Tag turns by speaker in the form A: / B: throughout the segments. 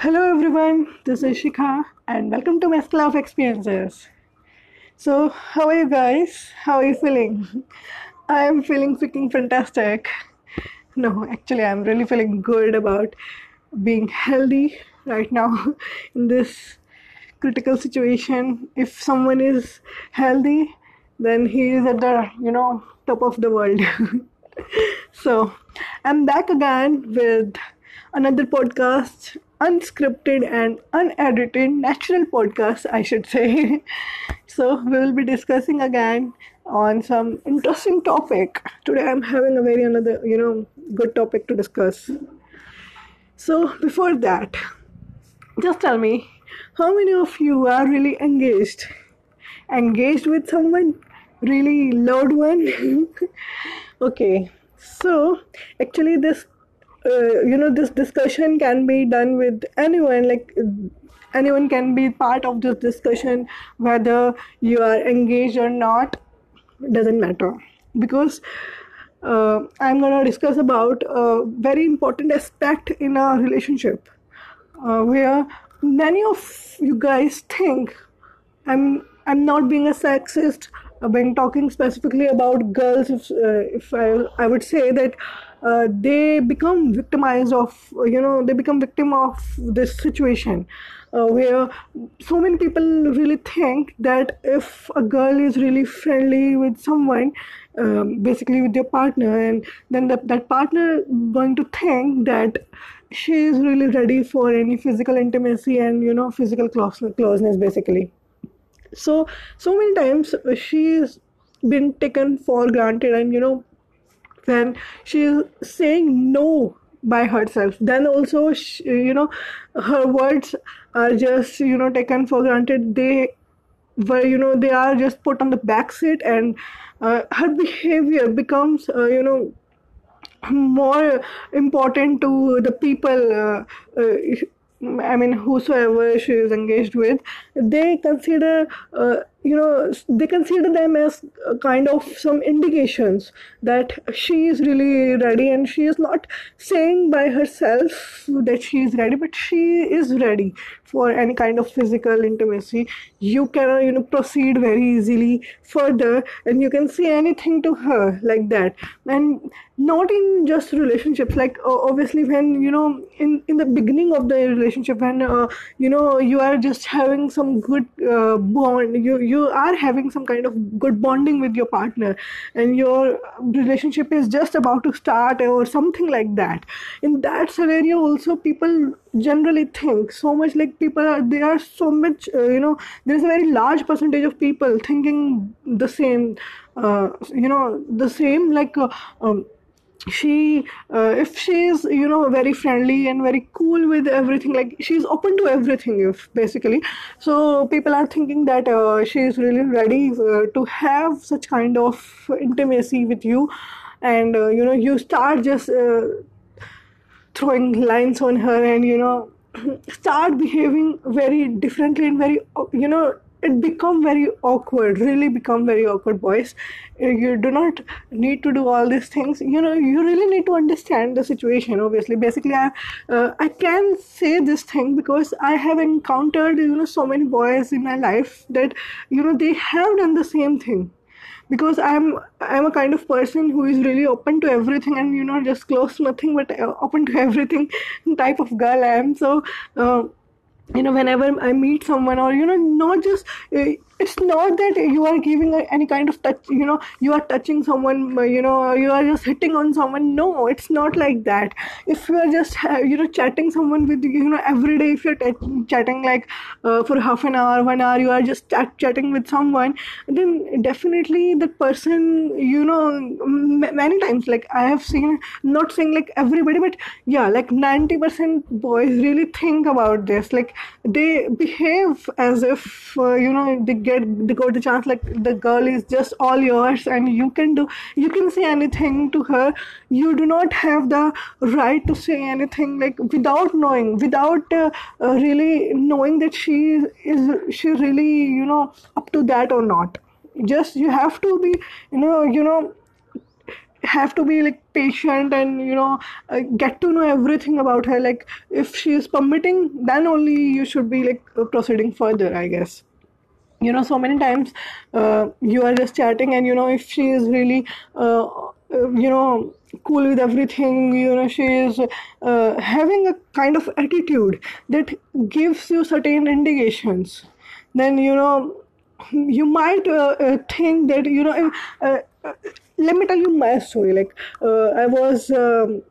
A: Hello everyone, this is Shikha and welcome to School of Experiences. So, how are you guys? How are you feeling? I am feeling freaking fantastic. No, actually, I'm really feeling good about being healthy right now in this critical situation. If someone is healthy, then he is at the you know top of the world. so, I'm back again with another podcast unscripted and unedited natural podcast i should say. So we will be discussing again on some interesting topic. Today i'm having a very another you know good topic to discuss. So before that just tell me how many of you are really engaged? Engaged with someone? Really loved one? Okay. So actually this uh, you know this discussion can be done with anyone like anyone can be part of this discussion whether you are engaged or not doesn't matter. Because uh, i'm going to discuss about a very important aspect in a relationship uh, where many of you guys think i'm i'm not being a sexist when talking specifically about girls if, uh, if I, I would say that uh, they become victimized of you know they become victim of this situation uh, where so many people really think that if a girl is really friendly with someone um, basically with their partner and then the, that partner going to think that she is really ready for any physical intimacy and you know physical closeness basically. So so many times she's been taken for granted and you know when she's saying no by herself. Then also she, you know her words are just you know taken for granted. They were you know they are just put on the back seat and uh, her behavior becomes uh, you know more important to the people uh, uh I mean, whosoever she is engaged with, they consider, uh, you know, they consider them as kind of some indications that she is really ready and she is not saying by herself that she is ready, but she is ready for any kind of physical intimacy. You can, you know, proceed very easily further and you can say anything to her like that. And not in just relationships, like obviously when, you know, in, in the beginning of the relationship, and uh, you know you are just having some good uh, bond you you are having some kind of good bonding with your partner and your relationship is just about to start or something like that. In that scenario also people generally think so much like people are they are so much uh, you know there's a very large percentage of people thinking the same uh, you know the same like uh, um, she uh, if she's you know very friendly and very cool with everything like she's open to everything if basically. So people are thinking that uh, she's really ready uh, to have such kind of intimacy with you. And uh, you know you start just uh, throwing lines on her and you know start behaving very differently and very you know it become very awkward really become very awkward boys. Uh, you do not need to do all these things. You know you really need to understand the situation obviously. Basically i uh, i can say this thing because i have encountered you know so many boys in my life that you know they have done the same thing. Because i'm i'm a kind of person who is really open to everything and you know just close nothing but uh, open to everything type of girl i am. So uh, you know whenever i meet someone or you know not just uh, it's not that you are giving any kind of touch you know you are touching someone you know you are just hitting on someone. No it's not like that. If you are just uh, you know chatting someone with you know every day if you're t- chatting like uh, for half an hour one hour you are just chat- chatting with someone then definitely the person you know m- many times like i have seen not saying like everybody but yeah like 90% boys really think about this. Like they behave as if uh, you know they get they got the chance like the girl is just all yours and you can do you can say anything to her. You do not have the right to say anything like without knowing without uh, uh, really knowing that she is she really you know up to that or not. Just you have to be you know you know have to be like patient and you know uh, get to know everything about her. Like if she is permitting then only you should be like proceeding further i guess you know so many times uh, you are just chatting and you know if she is really uh, uh, you know cool with everything you know she is uh, having a kind of attitude that gives you certain indications then you know you might uh, uh, think that you know let me tell you my story. Like i was um,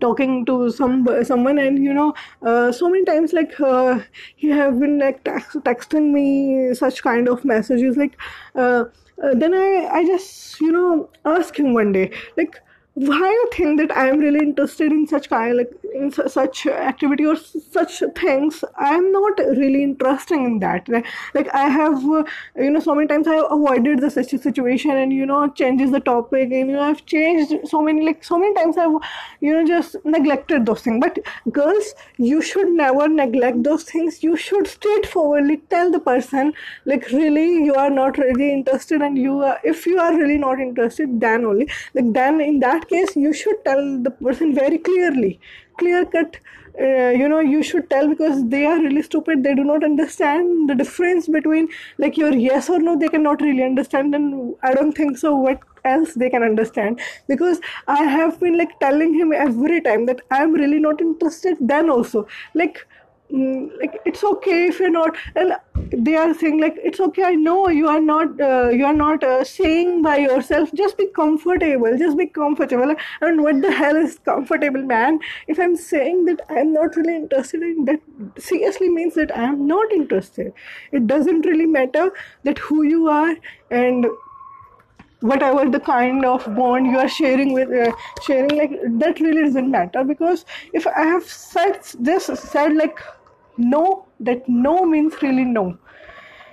A: talking to some someone and you know uh, so many times like uh, he have been like text, texting me such kind of messages like uh, uh, then i i just you know ask him one day like why you think that I am really interested in such kind like in such activity or such things? I am not really interested in that. Like, I have, uh, you know, so many times I have avoided the such situation and you know changes the topic and you know I've changed so many like so many times I've you know just neglected those things. But girls, you should never neglect those things. You should straightforwardly tell the person like really you are not really interested and you are if you are really not interested then only like then in that case you should tell the person very clearly. Clear cut uh, you know you should tell because they are really stupid. They do not understand the difference between like your yes or no they cannot really understand and i don't think so. What else they can understand? Because i have been like telling him every time that i'm really not interested then also. Like like it's okay if you're not and they are saying like it's okay i know you are not uh, you are not uh, saying by yourself just be comfortable just be comfortable. And what the hell is comfortable man? If i'm saying that i'm not really interested in that seriously means that i am not interested. It doesn't really matter that who you are and whatever the kind of bond you are sharing with uh, sharing like that really doesn't matter because if i have said this said like no that no means really no.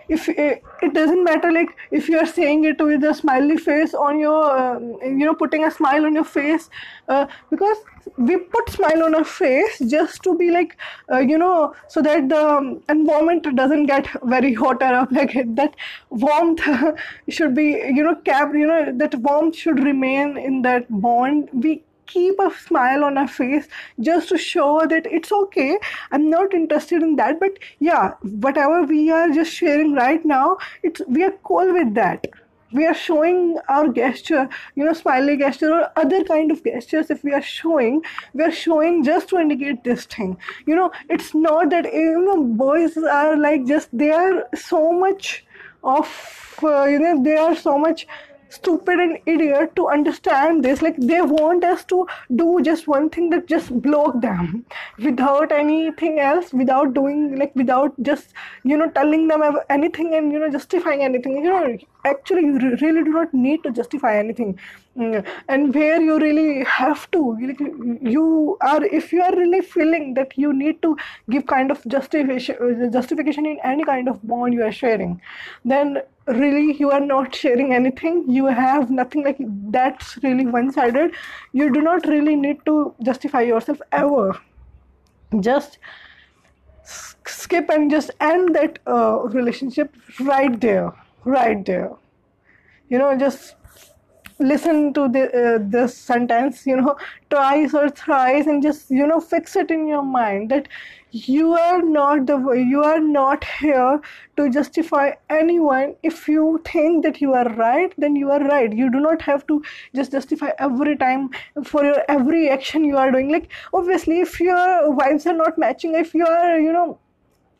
A: If it, it doesn't matter like if you are saying it with a smiley face on your um, you know putting a smile on your face uh, because we put smile on our face just to be like uh, you know so that the um, environment doesn't get very hot or up like that warmth should be you know kept you know that warmth should remain in that bond. We keep a smile on our face just to show that it's okay. I'm not interested in that but yeah whatever we are just sharing right now it's we are cool with that. We are showing our gesture you know smiley gesture or other kind of gestures if we are showing. We are showing just to indicate this thing. You know it's not that you know boys are like just they are so much of uh, you know they are so much stupid and idiot to understand this. Like they want us to do just one thing that just block them without anything else without doing like without just you know telling them anything and you know justifying anything. You know actually you really do not need to justify anything. Mm, and where you really have to you are if you are really feeling that you need to give kind of justification justification in any kind of bond you are sharing then really you are not sharing anything. You have nothing like that's really one sided you do not really need to justify yourself ever. Just skip and just end that uh, relationship right there right there. You know just listen to the, uh, this sentence you know twice or thrice and just you know fix it in your mind that you are not the you are not here to justify anyone. If you think that you are right then you are right. You do not have to just justify every time for your every action you are doing. Like obviously if your vibes are not matching if you are you know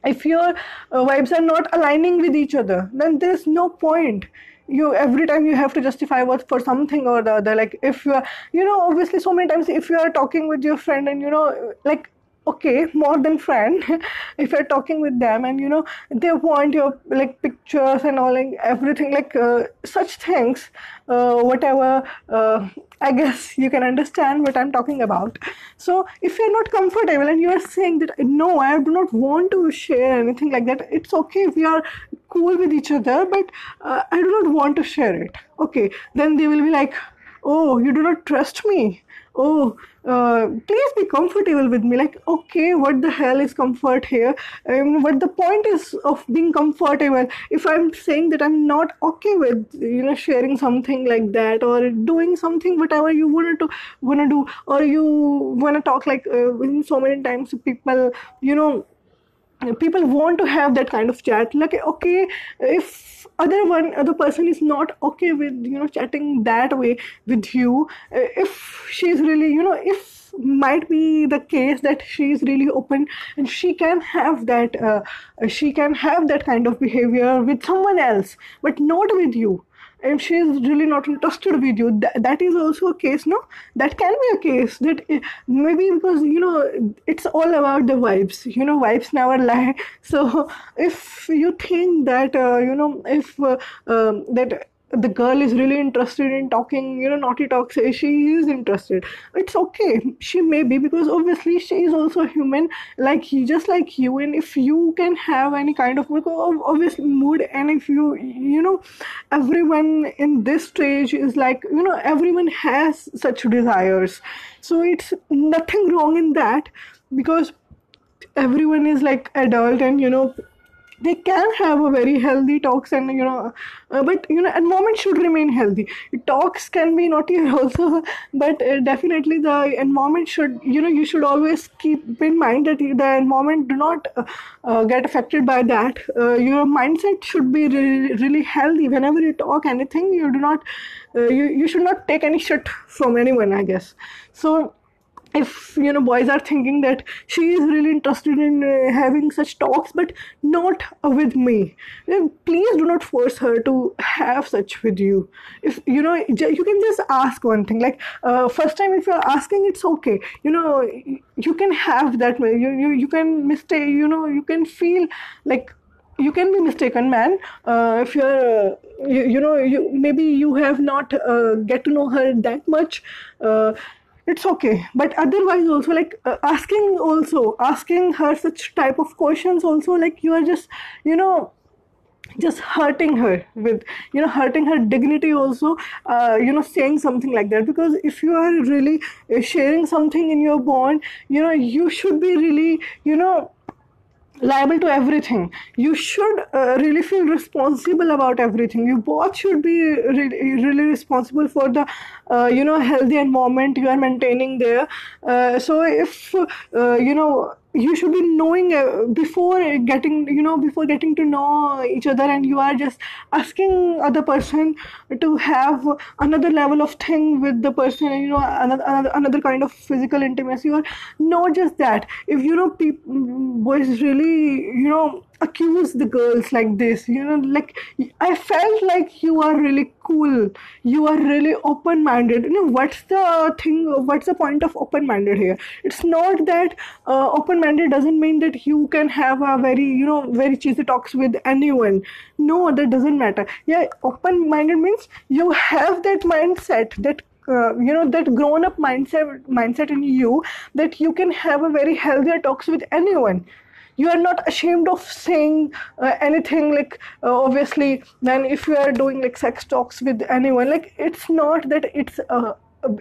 A: if your uh, vibes are not aligning with each other then there's no point you every time you have to justify what for something or the other like if you are you know obviously so many times if you are talking with your friend and you know like okay more than friend if you're talking with them and you know they want your like pictures and all like everything like uh, such things uh, whatever uh, i guess you can understand what i'm talking about. So if you're not comfortable and you're saying that no i do not want to share anything like that it's okay we are cool with each other but uh, i do not want to share it. Okay then they will be like oh you do not trust me. Oh uh, please be comfortable with me. Like okay what the hell is comfort here? Um, what the point is of being comfortable. If i'm saying that i'm not okay with you know sharing something like that or doing something whatever you wanted to want to do or you want to talk like uh, so many times people you know people want to have that kind of chat. Like okay if other one other person is not okay with you know chatting that way with you uh, if she's really you know if might be the case that she is really open and she can have that uh, she can have that kind of behavior with someone else but not with you if she is really not interested with you. Th- that is also a case no? That can be a case that eh, maybe because you know it's all about the vibes. You know vibes never lie. So if you think that uh, you know if uh, um, that the girl is really interested in talking you know naughty talk say she is interested. It's okay. She may be because obviously she is also human. Like just like you and if you can have any kind of obvious mood and if you you know everyone in this stage is like you know everyone has such desires. So it's nothing wrong in that because everyone is like adult and you know they can have a very healthy talks and you know uh, but you know environment should remain healthy. Talks can be naughty also but uh, definitely the environment should you know you should always keep in mind that the environment do not uh, uh get affected by that. Uh, your mindset should be really, really healthy. Whenever you talk anything you do not uh, you, you should not take any shit from anyone i guess. So if you know boys are thinking that she is really interested in uh, having such talks but not with me. Please do not force her to have such with you. If you know you can just ask one thing like uh, first time if you're asking it's okay. You know you can have that you, you, you can mistake you know you can feel like you can be mistaken man. Uh, if you're uh, you, you, know you maybe you have not uh, get to know her that much. Uh, it's okay. But otherwise also like uh, asking also asking her such type of questions also like you are just you know just hurting her with you know hurting her dignity also uh, you know saying something like that. Because if you are really uh, sharing something in your bond you know you should be really you know liable to everything. You should uh, really feel responsible about everything. You both should be really, really responsible for the uh, you know healthy environment you are maintaining there. Uh, so if uh, you know you should be knowing uh, before getting you know before getting to know each other and you are just asking other person to have another level of thing with the person you know another, another, another kind of physical intimacy or not just that. If you know people boys really you know accuse the girls like this you know like i felt like you are really cool. You are really open minded you know what's the thing what's the point of open minded here? It's not that uh, open minded doesn't mean that you can have a very you know very cheesy talks with anyone. No that doesn't matter. Yeah open minded means you have that mindset that uh, you know that grown up mindset mindset in you that you can have a very healthier talks with anyone you are not ashamed of saying uh, anything like uh, obviously then if you are doing like sex talks with anyone like it's not that it's uh,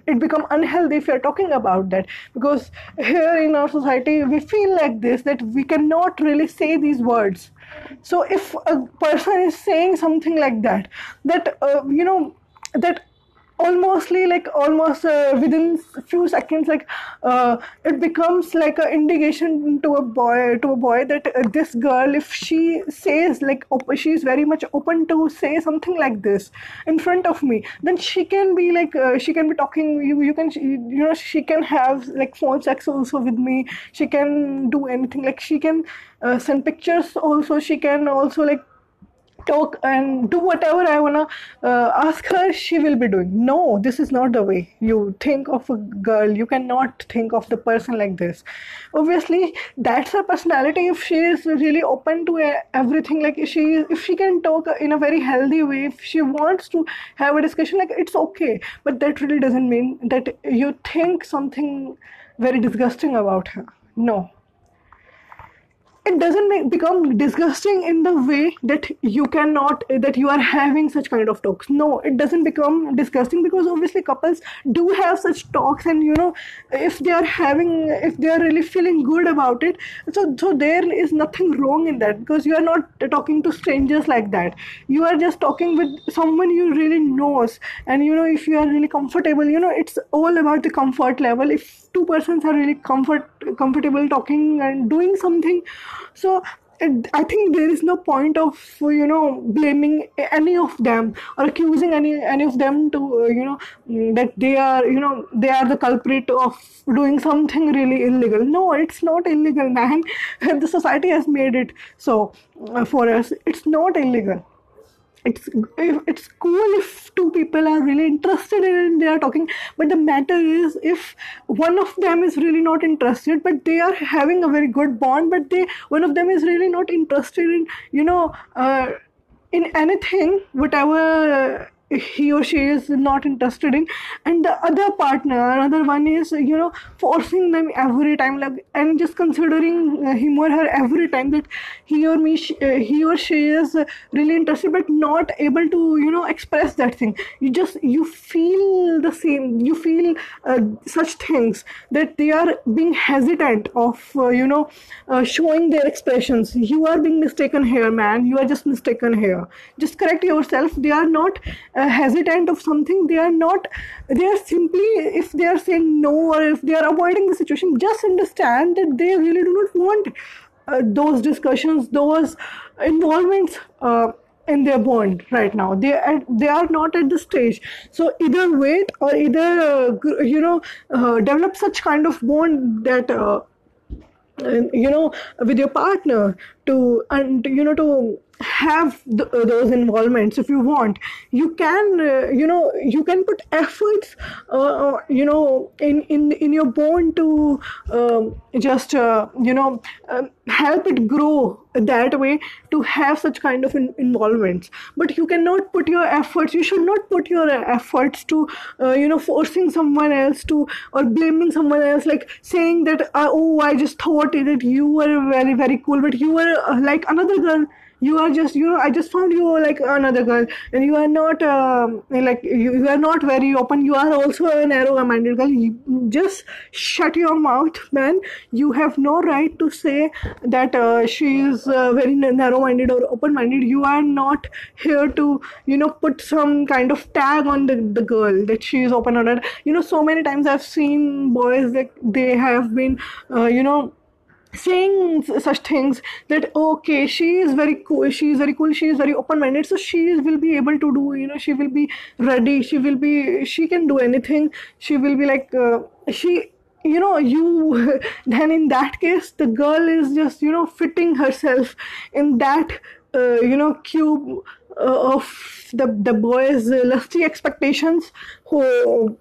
A: it become unhealthy if you're talking about that. Because here in our society we feel like this that we cannot really say these words. So if a person is saying something like that that uh, you know that almostly like almost uh, within few seconds like uh, it becomes like an indication to a boy to a boy that uh, this girl if she says like op- she's very much open to say something like this in front of me then she can be like uh, she can be talking you, you can you know she can have like phone sex also with me she can do anything like she can uh, send pictures also she can also like talk and do whatever I wanna uh, ask her, she will be doing. No, this is not the way you think of a girl. You cannot think of the person like this. Obviously, that's her personality. If she is really open to uh, everything, like she if she can talk in a very healthy way, if she wants to have a discussion, like it's okay. But that really doesn't mean that you think something very disgusting about her. No it doesn't make, become disgusting in the way that you cannot that you are having such kind of talks. No it doesn't become disgusting because obviously couples do have such talks and you know if they are having if they are really feeling good about it so so there is nothing wrong in that because you are not talking to strangers like that. You are just talking with someone you really knows and you know if you are really comfortable you know it's all about the comfort level. If two persons are really comfort comfortable talking and doing something so I think there is no point of you know blaming any of them or accusing any any of them to uh, you know that they are you know they are the culprit of doing something really illegal. No, it's not illegal, man. the society has made it so uh, for us. It's not illegal it's it's cool if two people are really interested in it they are talking but the matter is if one of them is really not interested but they are having a very good bond but they one of them is really not interested in you know uh, in anything whatever he or she is not interested in. And the other partner another one is you know forcing them every time like and just considering uh, him or her every time that he or me uh, he or she is really interested but not able to you know express that thing. You just you feel the same you feel uh, such things that they are being hesitant of uh, you know uh, showing their expressions. You are being mistaken here man. You are just mistaken here. Just correct yourself. They are not uh, hesitant of something they are not they are simply if they are saying no or if they are avoiding the situation just understand that they really do not want uh, those discussions those involvements uh, in their bond right now. They are, they are not at the stage. So either wait or either uh, you know uh, develop such kind of bond that uh, you know with your partner to and you know to have the, uh, those involvements if you want you can uh, you know you can put efforts uh, uh you know in in in your bond to um, just uh, you know um, help it grow that way to have such kind of in- involvements. But you cannot put your efforts you should not put your efforts to uh, you know forcing someone else to or blaming someone else like saying that oh i just thought that you were very very cool but you were like another girl you are just you know i just found you like another girl. And you are not um, like you, you are not very open. You are also a narrow minded girl. You just shut your mouth man. You have no right to say that uh, she is uh, very narrow minded or open minded you are not here to you know put some kind of tag on the, the girl that she is open minded you know so many times i've seen boys that they have been uh, you know saying such things that okay she is very cool she is very cool she is very open minded so she will be able to do you know she will be ready she will be she can do anything. She will be like uh, she you know you then in that case the girl is just you know fitting herself in that uh, you know cube uh, of the the boys lusty expectations. Who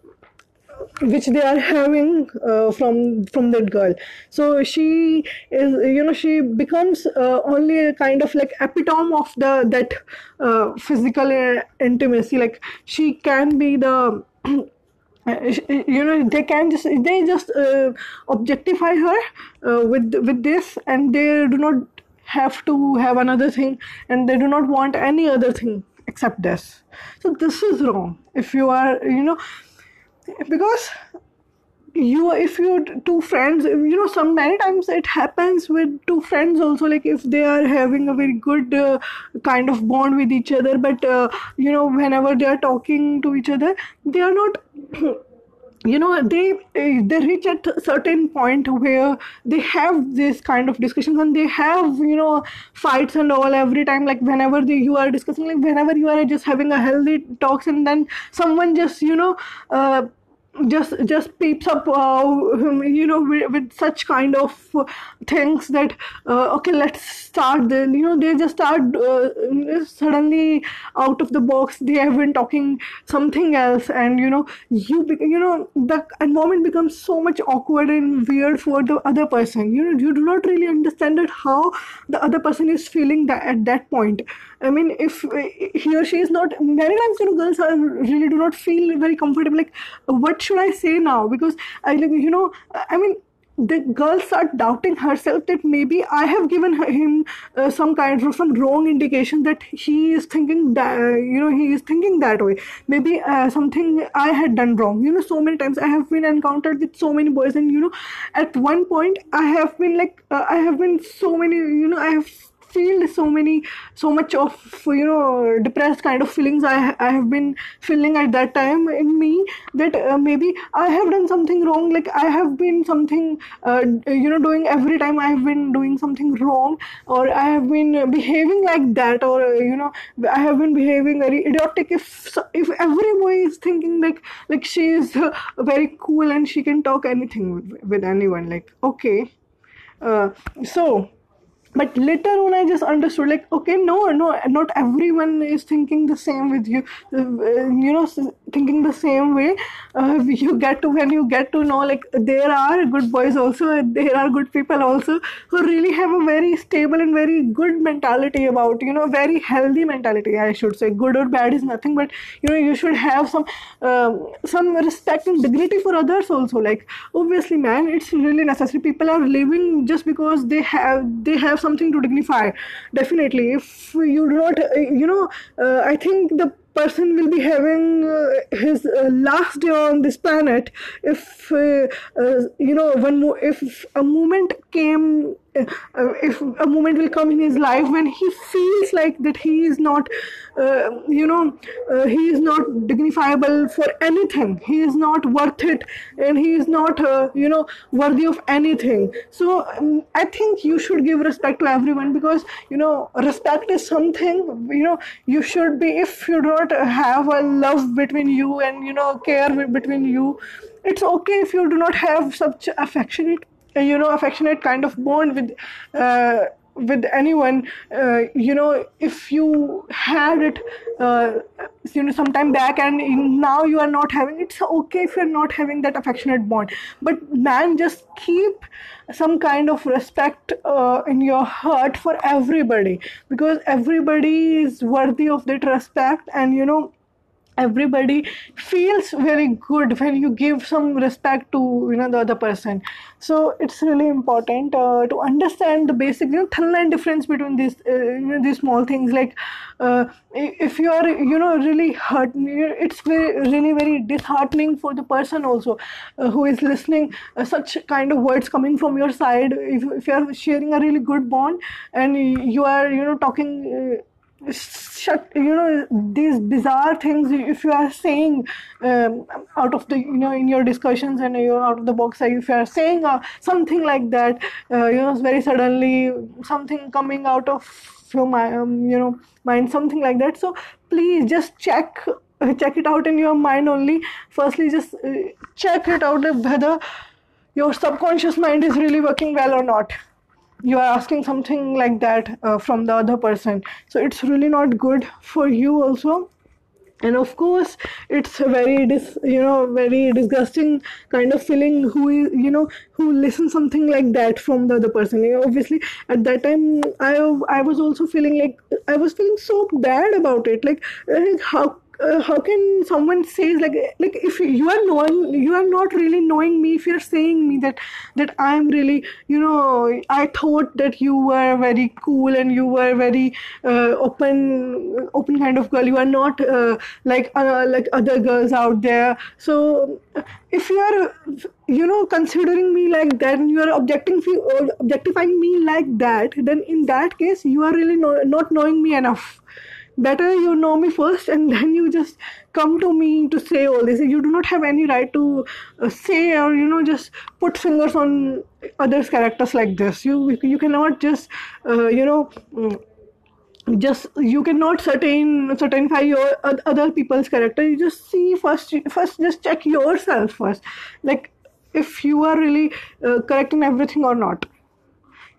A: which they are having uh, from from that girl. So she is you know she becomes uh, only a kind of like epitome of the that uh, physical intimacy. Like she can be the you know they can just they just uh, objectify her uh, with with this and they do not have to have another thing and they do not want any other thing except this. So this is wrong. If you are you know because you if you two friends you know some many times it happens with two friends also like if they are having a very good uh, kind of bond with each other but uh, you know whenever they are talking to each other they are not you know they they reach at a certain point where they have this kind of discussions and they have you know fights and all every time like whenever they, you are discussing like whenever you are just having a healthy talks and then someone just you know uh, just just peeps up uh, you know with, with, such kind of things that uh, okay let's start then. You know they just start uh, suddenly out of the box they have been talking something else. And you know you you know the environment becomes so much awkward and weird for the other person. You know you do not really understand that how the other person is feeling that at that point I mean, if he or she is not, many times, you know, girls are really do not feel very comfortable. Like, what should I say now? Because I, you know, I mean, the girl start doubting herself that maybe I have given him uh, some kind of some wrong indication that he is thinking that uh, you know he is thinking that way. Maybe uh, something I had done wrong. You know, so many times I have been encountered with so many boys, and you know, at one point I have been like uh, I have been so many. You know, I have feel so many so much of you know depressed kind of feelings i i have been feeling at that time in me that uh, maybe i have done something wrong. Like i have been something uh, you know doing every time i have been doing something wrong or i have been behaving like that or uh, you know i have been behaving very idiotic. If if every boy is thinking like like she is uh, very cool and she can talk anything with, with anyone like okay. Uh, so but later on i just understood like okay no no not everyone is thinking the same with you. Uh, you know thinking the same way. Uh, you get to when you get to know like there are good boys also there are good people also who really have a very stable and very good mentality about you know very healthy mentality i should say. Good or bad is nothing but you know you should have some um, some respect and dignity for others also. Like obviously man it's really necessary. People are living just because they have they have something to dignify. Definitely. If you do not uh, you know uh, i think the person will be having uh, his uh, last day on this planet if uh, uh, you know one mo- if a moment came if a moment will come in his life when he feels like that he is not uh, you know uh, he is not dignifiable for anything. He is not worth it and he is not uh, you know worthy of anything. So um, i think you should give respect to everyone because you know respect is something you know you should be if you don't have a love between you and you know care between you it's okay if you do not have such affectionate uh, you know affectionate kind of bond with uh, with anyone uh, you know if you had it uh, you know sometime back and now you are not having it's okay if you're not having that affectionate bond. But man just keep some kind of respect uh, in your heart for everybody because everybody is worthy of that respect and you know everybody feels very good when you give some respect to you know the other person. So it's really important uh, to understand the basic you know thin line difference between these uh, you know these small things. Like uh, if you are you know really hurt it's very really very disheartening for the person also uh, who is listening uh, such kind of words coming from your side. If, if you are sharing a really good bond and you are you know talking uh, you know these bizarre things if you are saying um, out of the you know in your discussions and you're out of the box if you are saying uh, something like that uh, you know very suddenly something coming out of your mind um, you know mind something like that. So please just check uh, check it out in your mind only. Firstly just uh, check it out whether your subconscious mind is really working well or not you are asking something like that uh, from the other person. So it's really not good for you also. And of course it's a very dis, you know very disgusting kind of feeling who you know who listens something like that from the other person. You know, obviously at that time i i was also feeling like i was feeling so bad about it. Like uh, how uh, how can someone say like like if you are knowing you are not really knowing me if you're saying me that that i'm really you know i thought that you were very cool and you were very uh, open open kind of girl. You are not uh, like uh, like other girls out there. So if you are you know considering me like that and you are objecting objectifying me like that then in that case you are really no, not knowing me enough better you know me first and then you just come to me to say all this. You do not have any right to uh, say or you know just put fingers on others characters like this. You you cannot just uh, you know mm, just you cannot certain certify your oth- other people's character. You just see first first just check yourself first. Like if you are really uh, correct in everything or not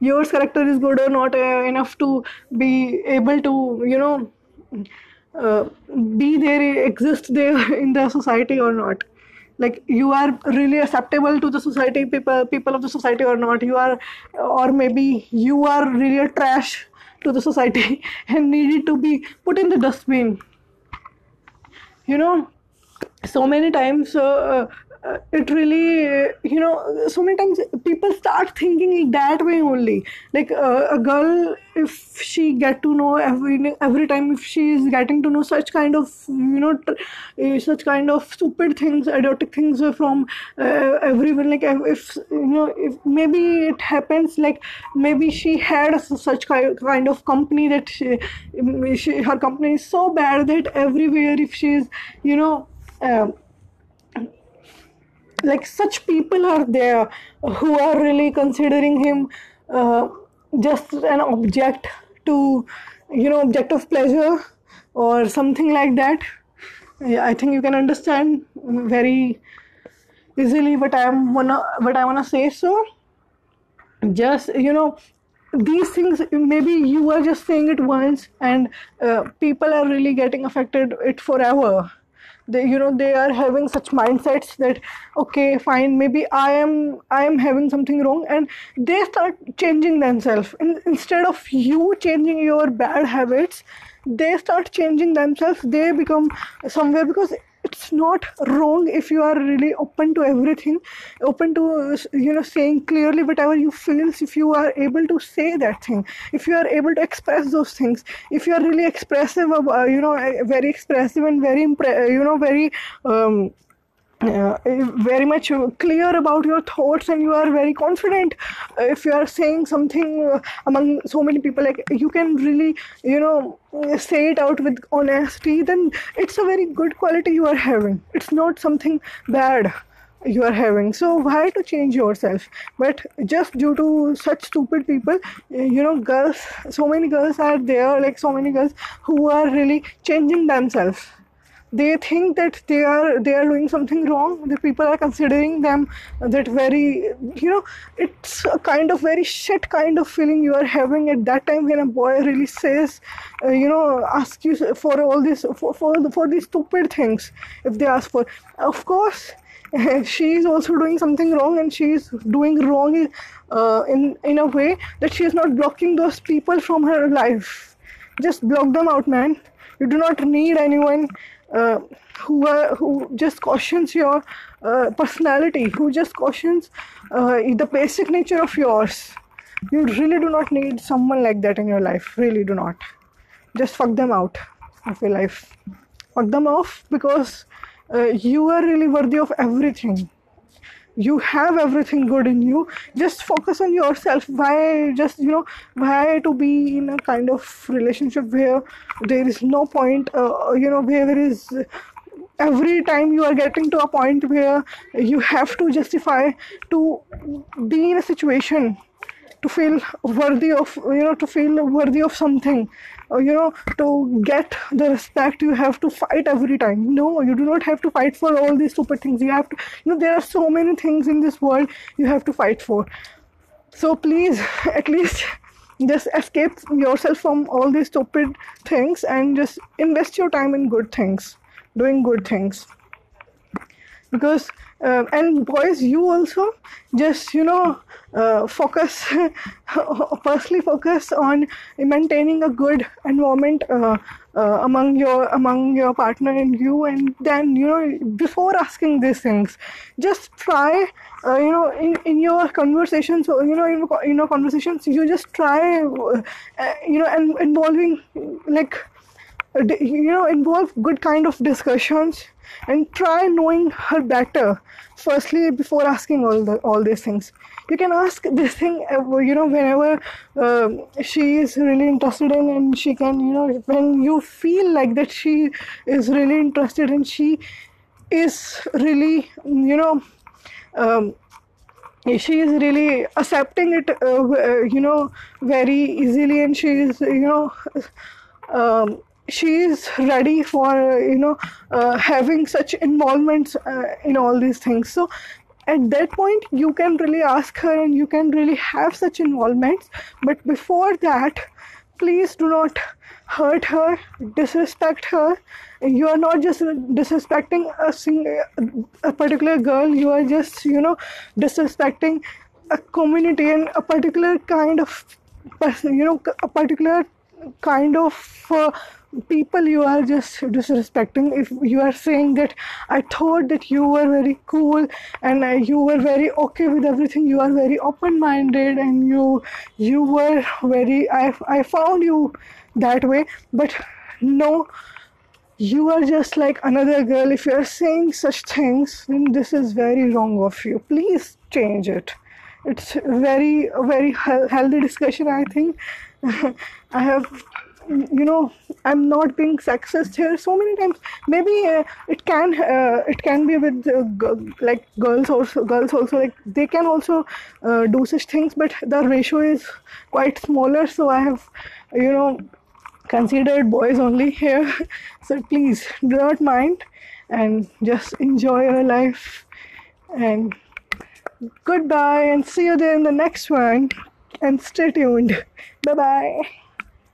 A: your character is good or not uh, enough to be able to you know uh, be there exist there in the society or not. Like you are really acceptable to the society people people of the society or not. You are or maybe you are really a trash to the society and needed to be put in the dustbin. You know so many times uh, uh, it really uh, you know so many times people start thinking that way only. Like uh, a girl if she get to know every every time if she is getting to know such kind of you know tr- uh, such kind of stupid things idiotic things from uh, everyone like if you know if maybe it happens like maybe she had such ki- kind of company that she, she, her company is so bad that everywhere if she is you know um, like such people are there who are really considering him uh, just an object to you know object of pleasure or something like that. Yeah, i think you can understand very easily what i am wanna what i wanna say so just you know these things maybe you are just saying it once and uh, people are really getting affected it forever they you know they are having such mindsets that okay fine maybe i am i am having something wrong and they start changing themselves. In, instead of you changing your bad habits they start changing themselves. They become somewhere because it's not wrong if you are really open to everything open to you know saying clearly whatever you feel if you are able to say that thing if you are able to express those things if you are really expressive of, uh, you know very expressive and very impre- you know very um, uh, very much clear about your thoughts and you are very confident. Uh, if you are saying something uh, among so many people like you can really you know say it out with honesty then it's a very good quality you are having. It's not something bad you are having. So why to change yourself? But just due to such stupid people you know girls so many girls are there like so many girls who are really changing themselves they think that they are they are doing something wrong. The people are considering them that very you know it's a kind of very shit kind of feeling you are having at that time when a boy really says uh, you know ask you for all this for for, for these stupid things if they ask for. Of course she is also doing something wrong and she is doing wrong uh, in in a way that she is not blocking those people from her life. Just block them out man. You do not need anyone uh, who uh, who just cautions your uh, personality, who just cautions uh, the basic nature of yours. You really do not need someone like that in your life. Really do not. Just fuck them out of your life. Fuck them off because uh, you are really worthy of everything you have everything good in you just focus on yourself. Why just you know why to be in a kind of relationship where there is no point uh, you know where there is every time you are getting to a point where you have to justify to be in a situation to feel worthy of you know to feel worthy of something uh, you know to get the respect you have to fight every time. No you do not have to fight for all these stupid things. You have to you know there are so many things in this world you have to fight for. So please at least just escape yourself from all these stupid things and just invest your time in good things doing good things because uh, and boys you also just you know uh, focus firstly focus on maintaining a good environment uh, uh, among your among your partner and you and then you know before asking these things just try uh, you know in, in your conversations you know in, in your conversations you just try uh, you know and involving like you know involve good kind of discussions and try knowing her better. Firstly before asking all the all these things. You can ask this thing uh, you know whenever uh, she is really interested in and she can you know when you feel like that she is really interested and she is really you know um, she is really accepting it uh, uh you know very easily and she is you know um, she is ready for you know uh, having such involvements uh, in all these things. So at that point you can really ask her and you can really have such involvements. But before that please do not hurt her disrespect her. You are not just disrespecting a, sing- a particular girl. You are just you know disrespecting a community and a particular kind of person you know a particular kind of uh, people you are just disrespecting. If you are saying that i thought that you were very cool and uh, you were very okay with everything. You are very open minded and you you were very i i found you that way. But no you are just like another girl. If you are saying such things then this is very wrong of you. Please change it. It's very very healthy discussion i think. I have you know i'm not being sexist here so many times. Maybe uh, it can uh, it can be with uh, g- like girls also girls also like they can also uh, do such things but the ratio is quite smaller so i have you know considered boys only here. So please do not mind and just enjoy your life and goodbye and see you there in the next one. And stay tuned. Bye bye